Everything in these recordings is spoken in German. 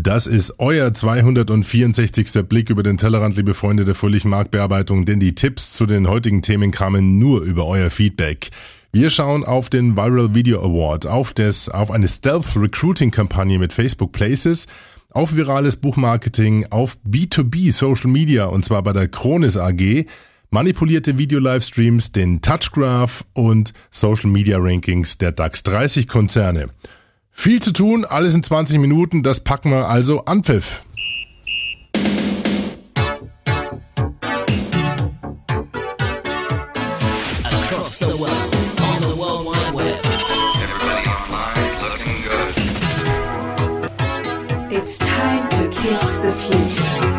Das ist euer 264. Blick über den Tellerrand, liebe Freunde der fröhlichen Marktbearbeitung, denn die Tipps zu den heutigen Themen kamen nur über euer Feedback. Wir schauen auf den Viral Video Award, auf, des, auf eine Stealth Recruiting Kampagne mit Facebook Places, auf virales Buchmarketing, auf B2B Social Media und zwar bei der Kronis AG, manipulierte Video-Livestreams, den Touchgraph und Social Media Rankings der DAX 30 Konzerne. Viel zu tun, alles in 20 Minuten, das packen wir also an Pfiff. It's time to kiss the future.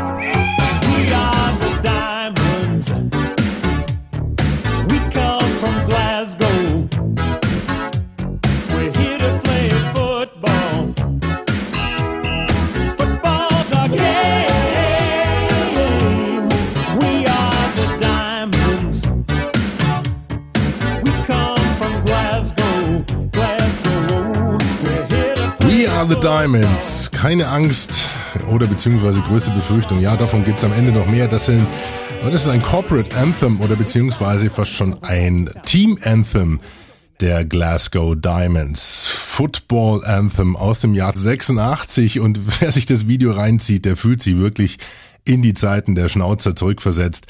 Diamonds. Keine Angst oder beziehungsweise größte Befürchtung. Ja, davon gibt's am Ende noch mehr. Das sind, das ist ein Corporate Anthem oder beziehungsweise fast schon ein Team Anthem der Glasgow Diamonds. Football Anthem aus dem Jahr 86 und wer sich das Video reinzieht, der fühlt sich wirklich in die Zeiten der Schnauzer zurückversetzt.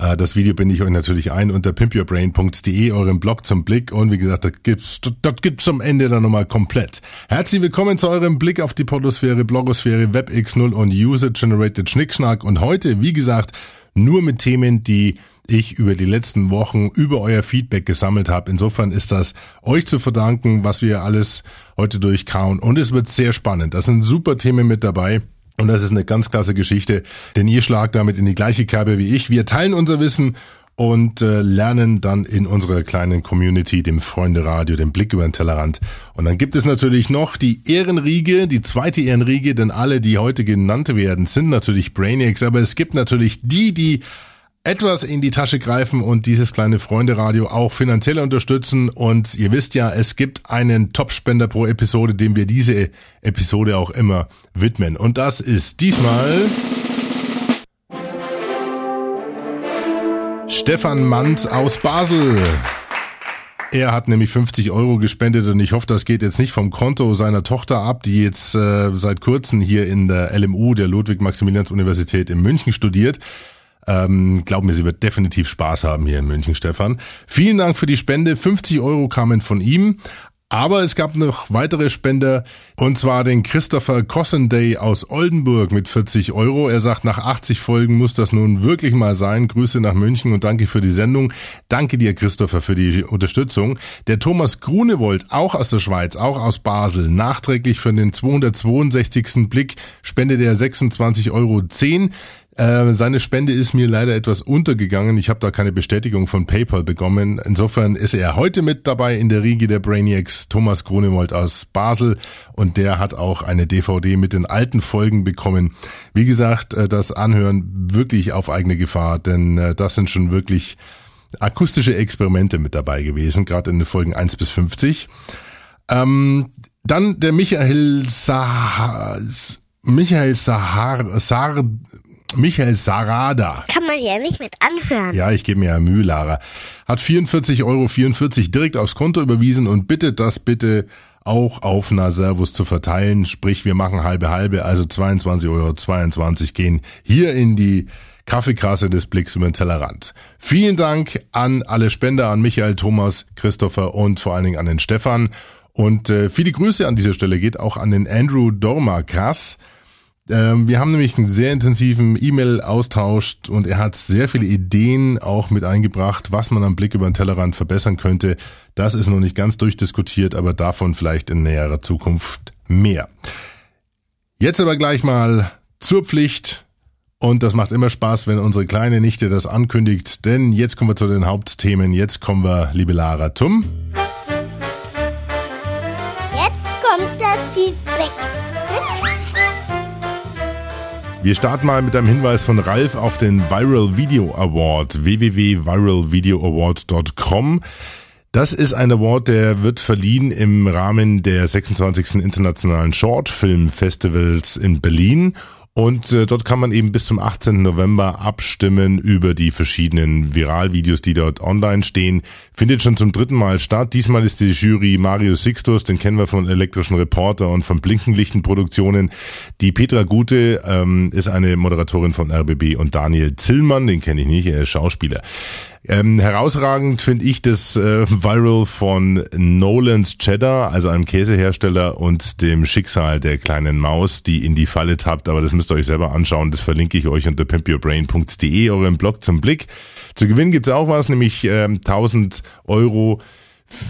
Äh, Das Video binde ich euch natürlich ein unter pimpyourbrain.de, eurem Blog zum Blick. Und wie gesagt, das gibt's, das gibt's am Ende dann nochmal komplett. Herzlich willkommen zu eurem Blick auf die Podosphäre, Blogosphäre, WebX0 und User-Generated Schnickschnack. Und heute, wie gesagt, nur mit Themen, die ich über die letzten Wochen über euer Feedback gesammelt habe. Insofern ist das euch zu verdanken, was wir alles heute durchkauen. Und es wird sehr spannend. Das sind super Themen mit dabei. Und das ist eine ganz klasse Geschichte, denn ihr schlagt damit in die gleiche Kerbe wie ich. Wir teilen unser Wissen und äh, lernen dann in unserer kleinen Community, dem Freunde Radio, den Blick über den Tellerrand. Und dann gibt es natürlich noch die Ehrenriege, die zweite Ehrenriege, denn alle, die heute genannt werden, sind natürlich Brainiacs, aber es gibt natürlich die, die etwas in die Tasche greifen und dieses kleine Freunde-Radio auch finanziell unterstützen. Und ihr wisst ja, es gibt einen Topspender pro Episode, dem wir diese Episode auch immer widmen. Und das ist diesmal Stefan Manz aus Basel. Er hat nämlich 50 Euro gespendet und ich hoffe, das geht jetzt nicht vom Konto seiner Tochter ab, die jetzt äh, seit kurzem hier in der LMU, der Ludwig-Maximilians-Universität in München studiert. Ähm, glaub mir, sie wird definitiv Spaß haben hier in München, Stefan. Vielen Dank für die Spende. 50 Euro kamen von ihm. Aber es gab noch weitere Spender, und zwar den Christopher Cossenday aus Oldenburg mit 40 Euro. Er sagt, nach 80 Folgen muss das nun wirklich mal sein. Grüße nach München und danke für die Sendung. Danke dir, Christopher, für die Unterstützung. Der Thomas Grunewold, auch aus der Schweiz, auch aus Basel, nachträglich für den 262. Blick spendet er 26,10 Euro. Äh, seine Spende ist mir leider etwas untergegangen. Ich habe da keine Bestätigung von PayPal bekommen. Insofern ist er heute mit dabei in der Riege der Brainiacs, Thomas Grunewold aus Basel. Und der hat auch eine DVD mit den alten Folgen bekommen. Wie gesagt, äh, das Anhören wirklich auf eigene Gefahr, denn äh, das sind schon wirklich akustische Experimente mit dabei gewesen, gerade in den Folgen 1 bis 50. Ähm, dann der Michael Sahar, Michael Sahar, Sar, Michael Sarada. Kann man ja nicht mit anhören. Ja, ich gebe mir ja Mühe, Lara. Hat 44,44 Euro direkt aufs Konto überwiesen und bittet das bitte auch auf Naservus zu verteilen. Sprich, wir machen halbe halbe, also 22,22 Euro gehen hier in die Kaffeekasse des Blicks über den Tellerrand. Vielen Dank an alle Spender, an Michael, Thomas, Christopher und vor allen Dingen an den Stefan. Und äh, viele Grüße an dieser Stelle geht auch an den Andrew Dormakas. Ähm, wir haben nämlich einen sehr intensiven E-Mail-Austausch und er hat sehr viele Ideen auch mit eingebracht, was man am Blick über den Tellerrand verbessern könnte. Das ist noch nicht ganz durchdiskutiert, aber davon vielleicht in näherer Zukunft mehr. Jetzt aber gleich mal zur Pflicht. Und das macht immer Spaß, wenn unsere kleine Nichte das ankündigt, denn jetzt kommen wir zu den Hauptthemen. Jetzt kommen wir, liebe Lara, zum Jetzt kommt das Feedback. Wir starten mal mit einem Hinweis von Ralf auf den Viral Video Award www.viralvideoaward.com. Das ist ein Award, der wird verliehen im Rahmen der 26. Internationalen Shortfilm Festivals in Berlin. Und äh, dort kann man eben bis zum 18. November abstimmen über die verschiedenen Viralvideos, die dort online stehen. Findet schon zum dritten Mal statt. Diesmal ist die Jury Mario Sixtus, den kennen wir von Elektrischen Reporter und von Blinkenlichten Produktionen. Die Petra Gute ähm, ist eine Moderatorin von RBB und Daniel Zillmann, den kenne ich nicht, er ist Schauspieler. Ähm, herausragend finde ich das äh, Viral von Nolan's Cheddar, also einem Käsehersteller und dem Schicksal der kleinen Maus, die in die Falle tappt. Aber das müsst ihr euch selber anschauen. Das verlinke ich euch unter pimpyourbrain.de, eurem Blog zum Blick. Zu gewinnen gibt's auch was, nämlich ähm, 1000 Euro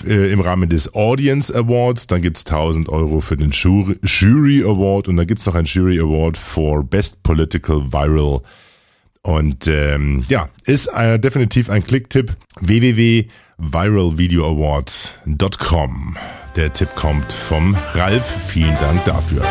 äh, im Rahmen des Audience Awards. Dann gibt's 1000 Euro für den Jury, Award und dann gibt's noch ein Jury Award for Best Political Viral und ähm, ja, ist äh, definitiv ein Klicktipp. www.viralvideoawards.com. Der Tipp kommt vom Ralf. Vielen Dank dafür.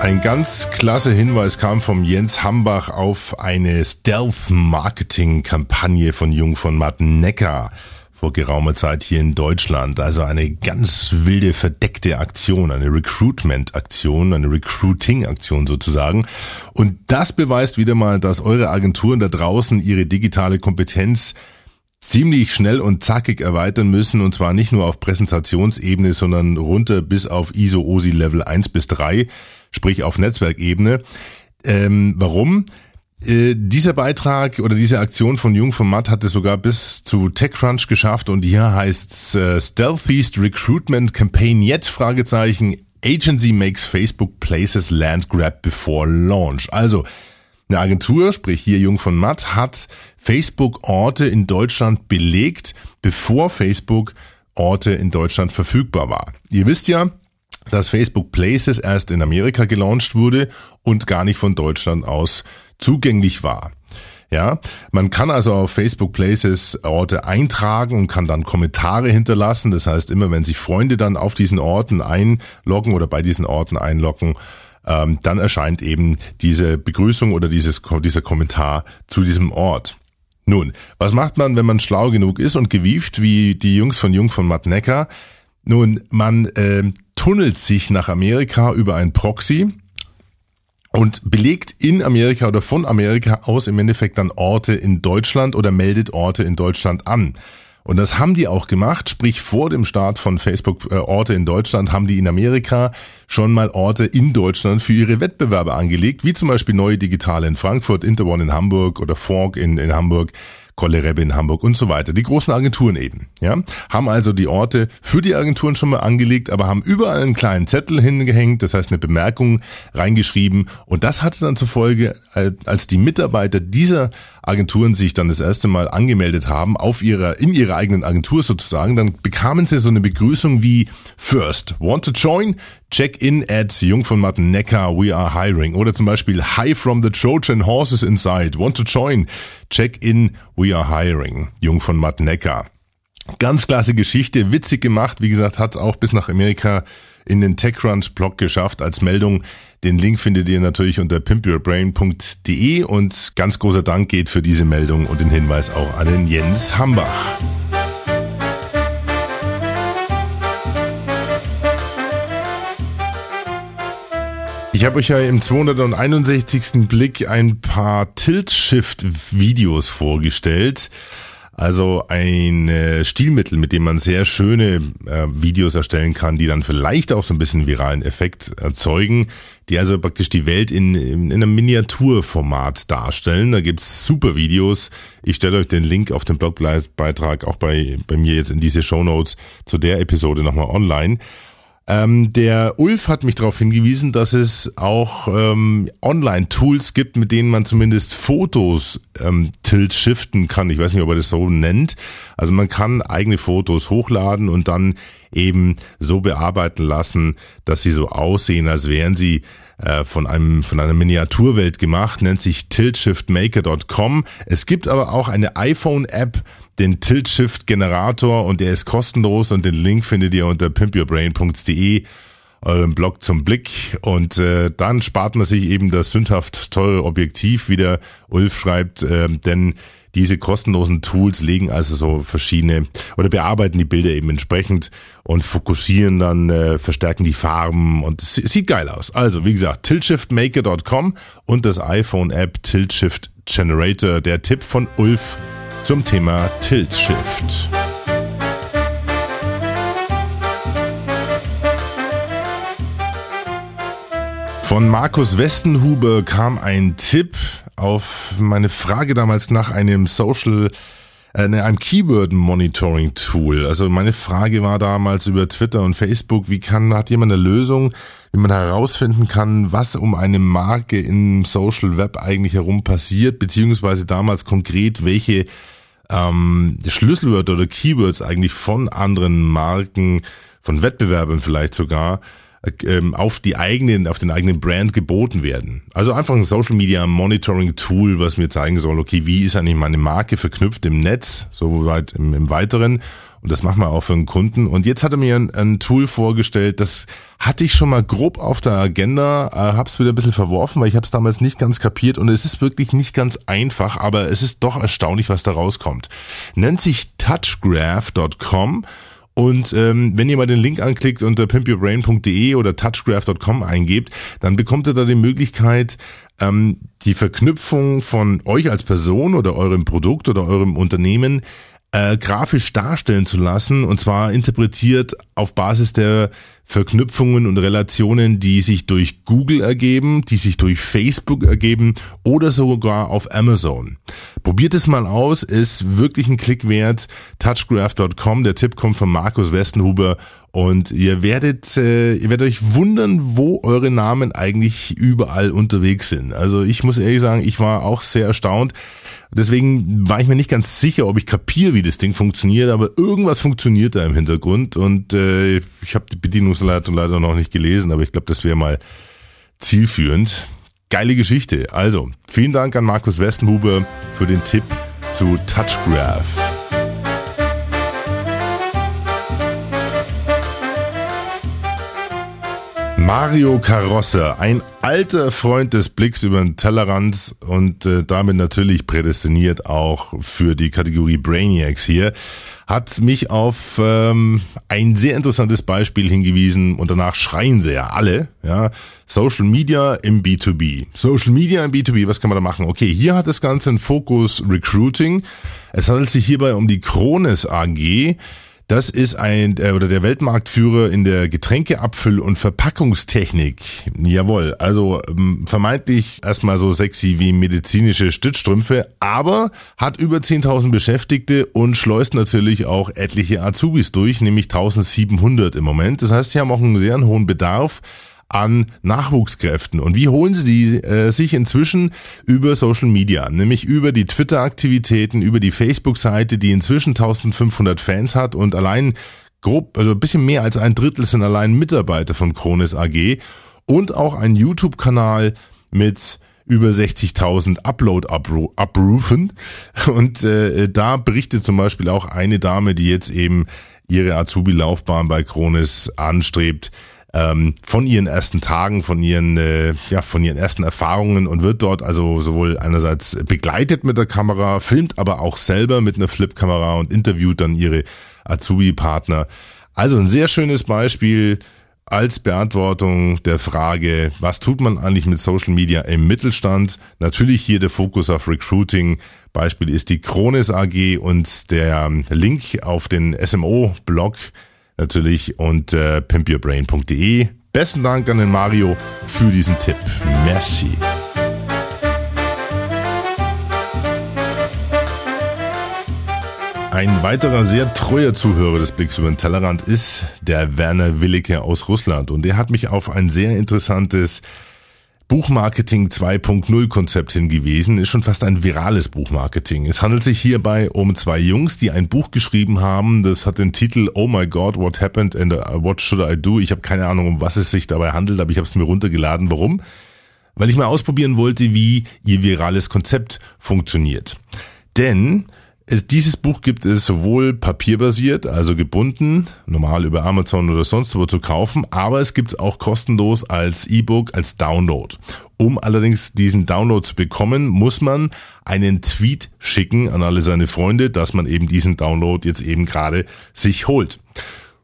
Ein ganz klasse Hinweis kam vom Jens Hambach auf eine Stealth-Marketing-Kampagne von Jung von Matten Neckar vor geraumer Zeit hier in Deutschland. Also eine ganz wilde, verdeckte Aktion, eine Recruitment-Aktion, eine Recruiting-Aktion sozusagen. Und das beweist wieder mal, dass eure Agenturen da draußen ihre digitale Kompetenz ziemlich schnell und zackig erweitern müssen und zwar nicht nur auf Präsentationsebene, sondern runter bis auf ISO-OSI Level 1 bis 3, sprich auf Netzwerkebene. Ähm, warum? Äh, dieser Beitrag oder diese Aktion von Jung von Matt hat es sogar bis zu TechCrunch geschafft und hier heißt äh, Stealthiest Recruitment Campaign yet? Fragezeichen Agency makes Facebook places land grab before launch. Also eine Agentur, sprich hier Jung von Matt, hat Facebook Orte in Deutschland belegt, bevor Facebook Orte in Deutschland verfügbar war. Ihr wisst ja, dass Facebook Places erst in Amerika gelauncht wurde und gar nicht von Deutschland aus zugänglich war. Ja, man kann also auf Facebook Places Orte eintragen und kann dann Kommentare hinterlassen. Das heißt, immer wenn sich Freunde dann auf diesen Orten einloggen oder bei diesen Orten einloggen, ähm, dann erscheint eben diese Begrüßung oder dieses, dieser Kommentar zu diesem Ort. Nun, was macht man, wenn man schlau genug ist und gewieft wie die Jungs von Jung von Matt Necker? Nun, man äh, tunnelt sich nach Amerika über ein Proxy und belegt in Amerika oder von Amerika aus im Endeffekt dann Orte in Deutschland oder meldet Orte in Deutschland an. Und das haben die auch gemacht, sprich vor dem Start von Facebook äh, Orte in Deutschland haben die in Amerika schon mal Orte in Deutschland für ihre Wettbewerber angelegt, wie zum Beispiel Neue Digitale in Frankfurt, Interone in Hamburg oder Fork in, in Hamburg. Kollerebe in Hamburg und so weiter. Die großen Agenturen eben, ja, haben also die Orte für die Agenturen schon mal angelegt, aber haben überall einen kleinen Zettel hingehängt, das heißt eine Bemerkung reingeschrieben und das hatte dann zur Folge, als die Mitarbeiter dieser Agenturen sich dann das erste Mal angemeldet haben auf ihrer in ihrer eigenen Agentur sozusagen, dann bekamen sie so eine Begrüßung wie First, want to join? Check in at Jung von Matten Neckar, we are hiring. Oder zum Beispiel Hi from the Trojan Horses inside, want to join? Check in, we are hiring. Jung von Matten Neckar. Ganz klasse Geschichte, witzig gemacht. Wie gesagt, hat auch bis nach Amerika in den TechCrunch-Blog geschafft als Meldung. Den Link findet ihr natürlich unter pimpyourbrain.de und ganz großer Dank geht für diese Meldung und den Hinweis auch an den Jens Hambach. Ich habe euch ja im 261. Blick ein paar Tilt-Shift-Videos vorgestellt. Also ein äh, Stilmittel, mit dem man sehr schöne äh, Videos erstellen kann, die dann vielleicht auch so ein bisschen viralen Effekt erzeugen, die also praktisch die Welt in, in, einem Miniaturformat darstellen. Da gibt's super Videos. Ich stelle euch den Link auf den Blogbeitrag auch bei, bei mir jetzt in diese Show Notes zu der Episode nochmal online. Ähm, der Ulf hat mich darauf hingewiesen, dass es auch ähm, Online-Tools gibt, mit denen man zumindest Fotos ähm, tilt-shiften kann. Ich weiß nicht, ob er das so nennt. Also man kann eigene Fotos hochladen und dann eben so bearbeiten lassen, dass sie so aussehen, als wären sie äh, von einem von einer Miniaturwelt gemacht, nennt sich tiltshiftmaker.com. Es gibt aber auch eine iPhone-App, den Tilt-Shift-Generator und der ist kostenlos und den Link findet ihr unter pimpyourbrain.de euren Blog zum Blick. Und äh, dann spart man sich eben das sündhaft teure Objektiv, wie der Ulf schreibt, äh, denn diese kostenlosen Tools legen also so verschiedene oder bearbeiten die Bilder eben entsprechend und fokussieren dann, äh, verstärken die Farben und es sieht geil aus. Also wie gesagt, tiltshiftmaker.com und das iPhone-App Tilt Shift Generator, der Tipp von Ulf zum Thema Tilt Shift. Von Markus Westenhuber kam ein Tipp auf meine Frage damals nach einem Social, äh, ne, einem Keyword Monitoring Tool. Also meine Frage war damals über Twitter und Facebook, wie kann, hat jemand eine Lösung, wie man herausfinden kann, was um eine Marke im Social Web eigentlich herum passiert, beziehungsweise damals konkret, welche ähm, Schlüsselwörter oder Keywords eigentlich von anderen Marken, von Wettbewerbern vielleicht sogar, ähm, auf die eigenen, auf den eigenen Brand geboten werden. Also einfach ein Social Media Monitoring Tool, was mir zeigen soll, okay, wie ist eigentlich meine Marke verknüpft im Netz, soweit im, im Weiteren. Und das machen wir auch für einen Kunden. Und jetzt hat er mir ein, ein, Tool vorgestellt, das hatte ich schon mal grob auf der Agenda, äh, habe es wieder ein bisschen verworfen, weil ich habe es damals nicht ganz kapiert. Und es ist wirklich nicht ganz einfach, aber es ist doch erstaunlich, was da rauskommt. Nennt sich touchgraph.com und ähm, wenn ihr mal den Link anklickt unter pimpyourbrain.de oder touchgraph.com eingebt, dann bekommt ihr da die Möglichkeit, ähm, die Verknüpfung von euch als Person oder eurem Produkt oder eurem Unternehmen äh, grafisch darstellen zu lassen und zwar interpretiert auf Basis der Verknüpfungen und Relationen, die sich durch Google ergeben, die sich durch Facebook ergeben oder sogar auf Amazon. Probiert es mal aus, ist wirklich ein Klick wert. Touchgraph.com, der Tipp kommt von Markus Westenhuber und ihr werdet, äh, ihr werdet euch wundern, wo eure Namen eigentlich überall unterwegs sind. Also ich muss ehrlich sagen, ich war auch sehr erstaunt. Deswegen war ich mir nicht ganz sicher, ob ich kapiere, wie das Ding funktioniert, aber irgendwas funktioniert da im Hintergrund und äh, ich habe die Bedienungsleitung leider noch nicht gelesen, aber ich glaube, das wäre mal zielführend. Geile Geschichte. Also, vielen Dank an Markus Westenhuber für den Tipp zu Touchgraph. Mario Karosse, ein alter Freund des Blicks über den Tellerrand und äh, damit natürlich prädestiniert auch für die Kategorie Brainiacs hier, hat mich auf ähm, ein sehr interessantes Beispiel hingewiesen und danach schreien sie ja alle, ja, Social Media im B2B. Social Media im B2B, was kann man da machen? Okay, hier hat das Ganze einen Fokus Recruiting. Es handelt sich hierbei um die Krones AG, das ist ein äh, oder der Weltmarktführer in der Getränkeabfüll- und Verpackungstechnik. Jawohl, also ähm, vermeintlich erstmal so sexy wie medizinische Stützstrümpfe, aber hat über 10.000 Beschäftigte und schleust natürlich auch etliche Azubis durch, nämlich 1700 im Moment. Das heißt, sie haben auch einen sehr hohen Bedarf an Nachwuchskräften. Und wie holen sie die äh, sich inzwischen über Social Media, nämlich über die Twitter-Aktivitäten, über die Facebook-Seite, die inzwischen 1500 Fans hat und allein grob, also ein bisschen mehr als ein Drittel sind allein Mitarbeiter von Kronis AG und auch ein YouTube-Kanal mit über 60.000 Upload-Abrufen. Und äh, da berichtet zum Beispiel auch eine Dame, die jetzt eben ihre Azubi-Laufbahn bei Kronis anstrebt, ähm, von ihren ersten Tagen, von ihren, äh, ja, von ihren ersten Erfahrungen und wird dort also sowohl einerseits begleitet mit der Kamera, filmt aber auch selber mit einer Flip-Kamera und interviewt dann ihre Azubi-Partner. Also ein sehr schönes Beispiel als Beantwortung der Frage, was tut man eigentlich mit Social Media im Mittelstand? Natürlich hier der Fokus auf Recruiting. Beispiel ist die Kronis AG und der Link auf den SMO-Blog natürlich und äh, pimpyourbrain.de. Besten Dank an den Mario für diesen Tipp. Merci. Ein weiterer sehr treuer Zuhörer des Blicks über den Tellerrand ist der Werner Willicke aus Russland und der hat mich auf ein sehr interessantes Buchmarketing 2.0 Konzept hingewiesen, ist schon fast ein virales Buchmarketing. Es handelt sich hierbei um zwei Jungs, die ein Buch geschrieben haben. Das hat den Titel Oh my God, what happened and uh, what should I do? Ich habe keine Ahnung, um was es sich dabei handelt, aber ich habe es mir runtergeladen. Warum? Weil ich mal ausprobieren wollte, wie ihr virales Konzept funktioniert. Denn Dieses Buch gibt es sowohl papierbasiert, also gebunden, normal über Amazon oder sonst wo zu kaufen, aber es gibt es auch kostenlos als E-Book, als Download. Um allerdings diesen Download zu bekommen, muss man einen Tweet schicken an alle seine Freunde, dass man eben diesen Download jetzt eben gerade sich holt.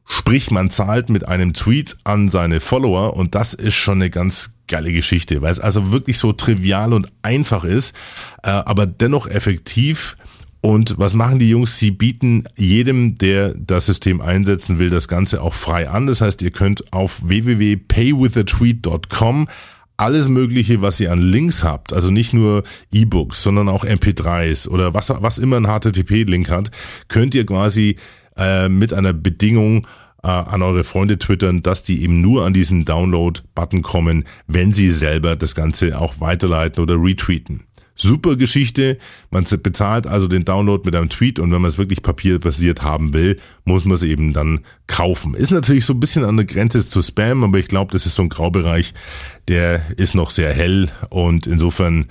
Sprich, man zahlt mit einem Tweet an seine Follower und das ist schon eine ganz geile Geschichte, weil es also wirklich so trivial und einfach ist, äh, aber dennoch effektiv. Und was machen die Jungs? Sie bieten jedem, der das System einsetzen will, das Ganze auch frei an. Das heißt, ihr könnt auf www.paywithatweet.com alles Mögliche, was ihr an Links habt, also nicht nur E-Books, sondern auch MP3s oder was, was immer ein HTTP-Link hat, könnt ihr quasi äh, mit einer Bedingung äh, an eure Freunde twittern, dass die eben nur an diesen Download-Button kommen, wenn sie selber das Ganze auch weiterleiten oder retweeten. Super Geschichte. Man bezahlt also den Download mit einem Tweet und wenn man es wirklich papierbasiert haben will, muss man es eben dann kaufen. Ist natürlich so ein bisschen an der Grenze zu Spam, aber ich glaube, das ist so ein Graubereich, der ist noch sehr hell und insofern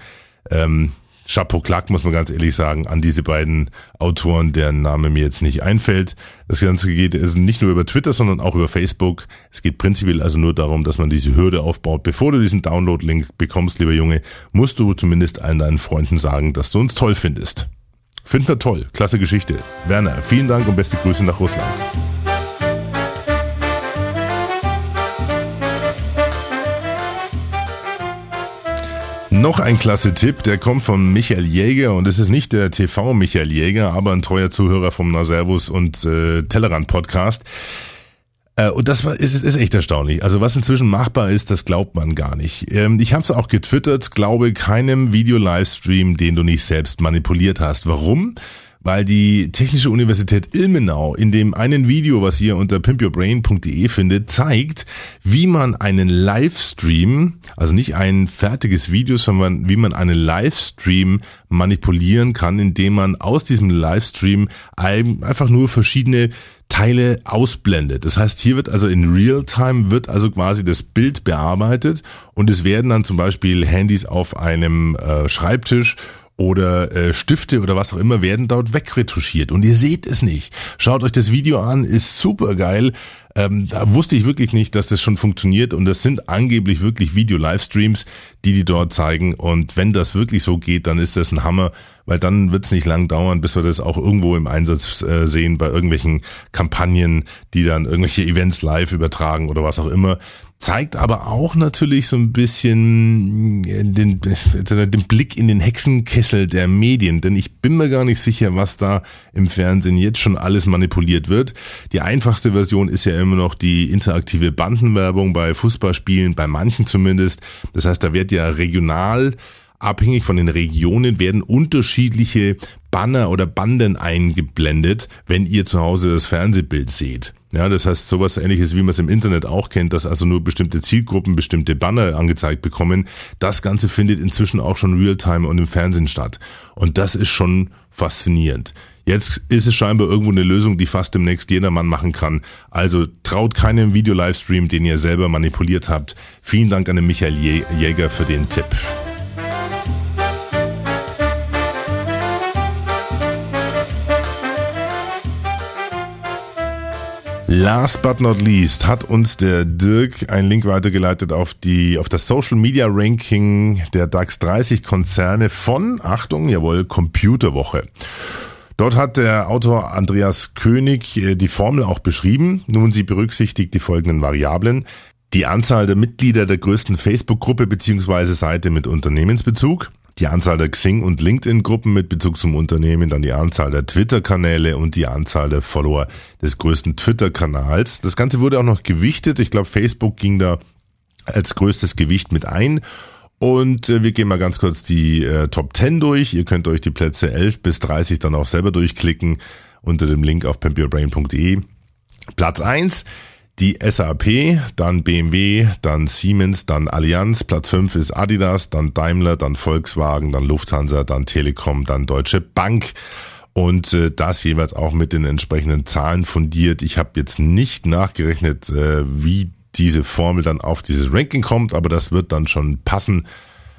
ähm, Chapeau Clark, muss man ganz ehrlich sagen, an diese beiden Autoren, deren Name mir jetzt nicht einfällt. Das Ganze geht also nicht nur über Twitter, sondern auch über Facebook. Es geht prinzipiell also nur darum, dass man diese Hürde aufbaut. Bevor du diesen Download-Link bekommst, lieber Junge, musst du zumindest allen deinen Freunden sagen, dass du uns toll findest. Finden wir toll. Klasse Geschichte. Werner, vielen Dank und beste Grüße nach Russland. Noch ein klasse Tipp, der kommt von Michael Jäger und es ist nicht der TV Michael Jäger, aber ein treuer Zuhörer vom Naservus und äh, Tellerrand Podcast. Äh, und das war, ist, ist, ist echt erstaunlich. Also was inzwischen machbar ist, das glaubt man gar nicht. Ähm, ich habe es auch getwittert, glaube keinem Video-Livestream, den du nicht selbst manipuliert hast. Warum? Weil die Technische Universität Ilmenau in dem einen Video, was ihr unter pimpyourbrain.de findet, zeigt, wie man einen Livestream, also nicht ein fertiges Video, sondern wie man einen Livestream manipulieren kann, indem man aus diesem Livestream ein- einfach nur verschiedene Teile ausblendet. Das heißt, hier wird also in Realtime wird also quasi das Bild bearbeitet und es werden dann zum Beispiel Handys auf einem äh, Schreibtisch oder äh, Stifte oder was auch immer werden dort wegretuschiert und ihr seht es nicht. Schaut euch das Video an, ist super geil. Ähm, da wusste ich wirklich nicht, dass das schon funktioniert und das sind angeblich wirklich Video-Livestreams, die die dort zeigen und wenn das wirklich so geht, dann ist das ein Hammer, weil dann wird es nicht lang dauern, bis wir das auch irgendwo im Einsatz äh, sehen bei irgendwelchen Kampagnen, die dann irgendwelche Events live übertragen oder was auch immer. Zeigt aber auch natürlich so ein bisschen äh, den, den Blick in den Hexenkessel der Medien, denn ich bin mir gar nicht sicher, was da im Fernsehen jetzt schon alles manipuliert wird. Die einfachste Version ist ja immer noch die interaktive Bandenwerbung bei Fußballspielen, bei manchen zumindest. Das heißt, da wird ja regional abhängig von den Regionen werden unterschiedliche Banner oder Banden eingeblendet, wenn ihr zu Hause das Fernsehbild seht. Ja, das heißt sowas ähnliches, wie man es im Internet auch kennt, dass also nur bestimmte Zielgruppen bestimmte Banner angezeigt bekommen. Das Ganze findet inzwischen auch schon Realtime und im Fernsehen statt. Und das ist schon faszinierend. Jetzt ist es scheinbar irgendwo eine Lösung, die fast demnächst jedermann machen kann. Also traut keinem Video-Livestream, den ihr selber manipuliert habt. Vielen Dank an den Michael Jä- Jäger für den Tipp. Last but not least hat uns der Dirk einen Link weitergeleitet auf die, auf das Social Media Ranking der DAX 30 Konzerne von, Achtung, jawohl, Computerwoche. Dort hat der Autor Andreas König äh, die Formel auch beschrieben. Nun, sie berücksichtigt die folgenden Variablen. Die Anzahl der Mitglieder der größten Facebook-Gruppe bzw. Seite mit Unternehmensbezug, die Anzahl der Xing- und LinkedIn-Gruppen mit Bezug zum Unternehmen, dann die Anzahl der Twitter-Kanäle und die Anzahl der Follower des größten Twitter-Kanals. Das Ganze wurde auch noch gewichtet. Ich glaube, Facebook ging da als größtes Gewicht mit ein. Und äh, wir gehen mal ganz kurz die äh, Top 10 durch. Ihr könnt euch die Plätze 11 bis 30 dann auch selber durchklicken unter dem Link auf pimpyourbrain.de. Platz 1, die SAP, dann BMW, dann Siemens, dann Allianz. Platz 5 ist Adidas, dann Daimler, dann Volkswagen, dann Lufthansa, dann Telekom, dann Deutsche Bank. Und äh, das jeweils auch mit den entsprechenden Zahlen fundiert. Ich habe jetzt nicht nachgerechnet, äh, wie diese Formel dann auf dieses Ranking kommt, aber das wird dann schon passen.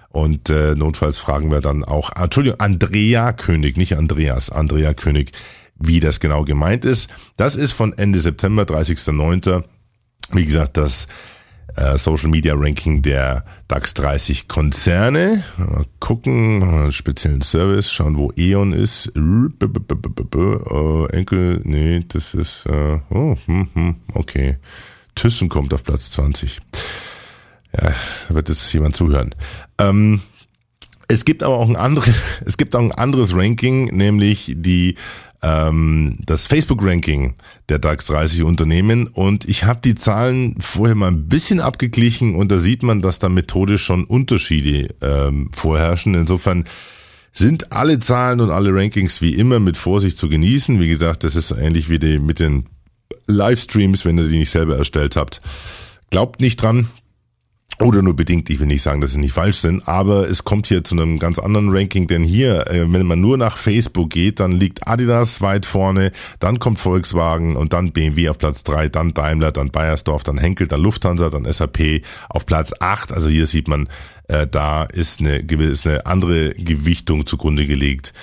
Und äh, notfalls fragen wir dann auch, Entschuldigung, Andrea König, nicht Andreas, Andrea König, wie das genau gemeint ist. Das ist von Ende September, 30.09. Wie gesagt, das äh, Social Media Ranking der DAX 30 Konzerne. Mal gucken, einen speziellen Service, schauen, wo E.ON ist. Äh, Enkel, nee, das ist, äh, oh, hm, hm, okay. Thyssen kommt auf Platz 20. Ja, da wird jetzt jemand zuhören. Ähm, es gibt aber auch ein anderes, es gibt auch ein anderes Ranking, nämlich die ähm, das Facebook-Ranking der DAX 30 Unternehmen und ich habe die Zahlen vorher mal ein bisschen abgeglichen und da sieht man, dass da methodisch schon Unterschiede ähm, vorherrschen. Insofern sind alle Zahlen und alle Rankings wie immer mit Vorsicht zu genießen. Wie gesagt, das ist so ähnlich wie die mit den Livestreams, wenn ihr die nicht selber erstellt habt. Glaubt nicht dran, oder nur bedingt, ich will nicht sagen, dass sie nicht falsch sind, aber es kommt hier zu einem ganz anderen Ranking, denn hier, äh, wenn man nur nach Facebook geht, dann liegt Adidas weit vorne, dann kommt Volkswagen und dann BMW auf Platz drei, dann Daimler, dann Bayersdorf, dann Henkel, dann Lufthansa, dann SAP auf Platz acht. Also hier sieht man, äh, da ist eine gewisse andere Gewichtung zugrunde gelegt.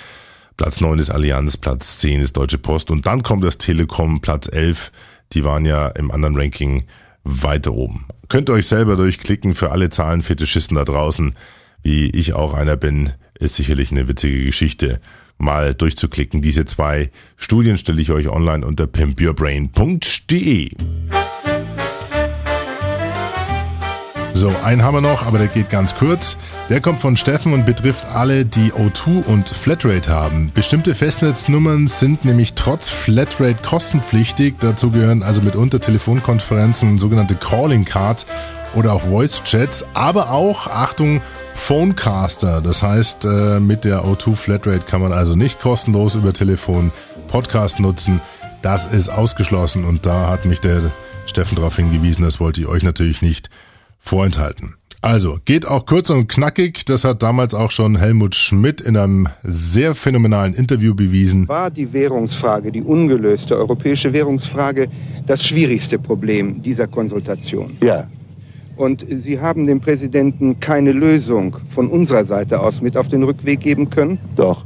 Platz neun ist Allianz, Platz zehn ist Deutsche Post und dann kommt das Telekom, Platz elf. Die waren ja im anderen Ranking weiter oben. Könnt ihr euch selber durchklicken für alle Zahlenfetischisten da draußen, wie ich auch einer bin, ist sicherlich eine witzige Geschichte, mal durchzuklicken. Diese zwei Studien stelle ich euch online unter pimpyourbrain.de. So, einen haben wir noch, aber der geht ganz kurz. Der kommt von Steffen und betrifft alle, die O2 und Flatrate haben. Bestimmte Festnetznummern sind nämlich trotz Flatrate kostenpflichtig. Dazu gehören also mitunter Telefonkonferenzen, sogenannte Calling Cards oder auch Voice Chats, aber auch, Achtung, Phonecaster. Das heißt, äh, mit der O2 Flatrate kann man also nicht kostenlos über Telefon Podcast nutzen. Das ist ausgeschlossen und da hat mich der Steffen darauf hingewiesen, das wollte ich euch natürlich nicht vorenthalten. Also, geht auch kurz und knackig. Das hat damals auch schon Helmut Schmidt in einem sehr phänomenalen Interview bewiesen. War die Währungsfrage, die ungelöste europäische Währungsfrage, das schwierigste Problem dieser Konsultation? Ja. Und Sie haben dem Präsidenten keine Lösung von unserer Seite aus mit auf den Rückweg geben können? Doch.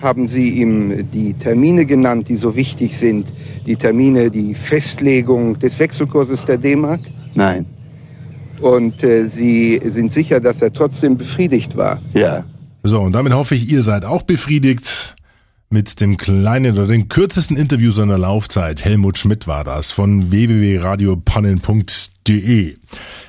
Haben Sie ihm die Termine genannt, die so wichtig sind? Die Termine, die Festlegung des Wechselkurses der D-Mark? Nein. Und äh, Sie sind sicher, dass er trotzdem befriedigt war? Ja. So, und damit hoffe ich, ihr seid auch befriedigt mit dem kleinen oder dem kürzesten Interview seiner Laufzeit. Helmut Schmidt war das von www.radiopannen.de.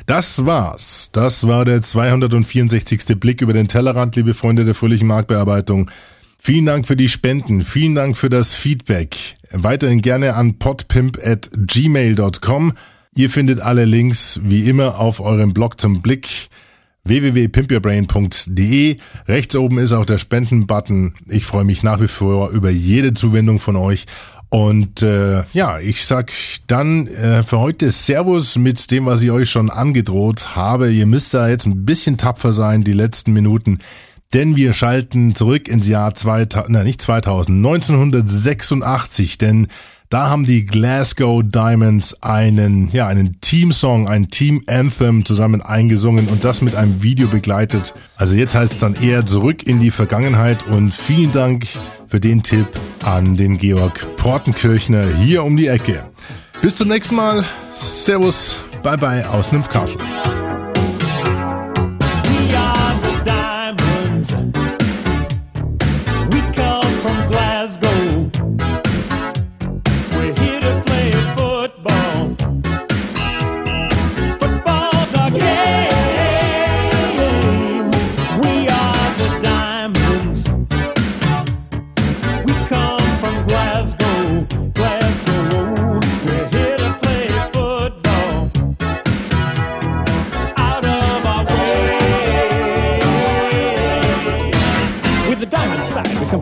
Das war's. Das war der 264. Blick über den Tellerrand, liebe Freunde der fröhlichen Marktbearbeitung. Vielen Dank für die Spenden. Vielen Dank für das Feedback. Weiterhin gerne an podpimp at gmail.com. Ihr findet alle Links wie immer auf eurem Blog zum Blick www.pimpyourbrain.de. Rechts oben ist auch der Spenden-Button. Ich freue mich nach wie vor über jede Zuwendung von euch. Und äh, ja, ich sag dann äh, für heute Servus mit dem, was ich euch schon angedroht habe. Ihr müsst da jetzt ein bisschen tapfer sein, die letzten Minuten. Denn wir schalten zurück ins Jahr 2000, nein, nicht 2000, 1986, denn da haben die Glasgow Diamonds einen, ja, einen Teamsong, ein Team Anthem zusammen eingesungen und das mit einem Video begleitet. Also jetzt heißt es dann eher zurück in die Vergangenheit und vielen Dank für den Tipp an den Georg Portenkirchner hier um die Ecke. Bis zum nächsten Mal. Servus. Bye bye aus Nymphcastle. We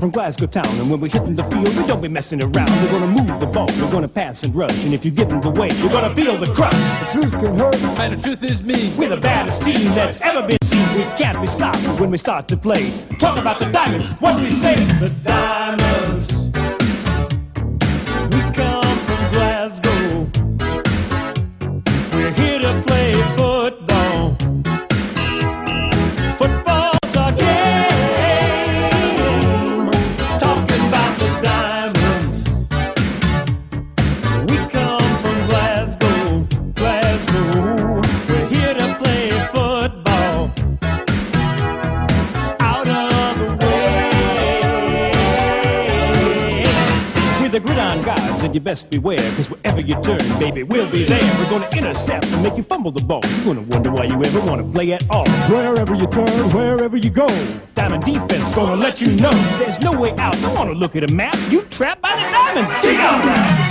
from Glasgow town, and when we're hitting the field, we don't be messing around. We're gonna move the ball, we're gonna pass and rush, and if you get in the way, you're gonna feel the crush. The truth can hurt, and the truth is me. We're the baddest team that's ever been seen. We can't be stopped when we start to play. Talk about the diamonds, what do we say? The diamonds. You best beware, cause wherever you turn, baby, we'll be there. We're gonna intercept and make you fumble the ball. You're gonna wonder why you ever wanna play at all. Wherever you turn, wherever you go, Diamond Defense gonna let you know there's no way out. You wanna look at a map, you trapped by the diamonds. Dig out!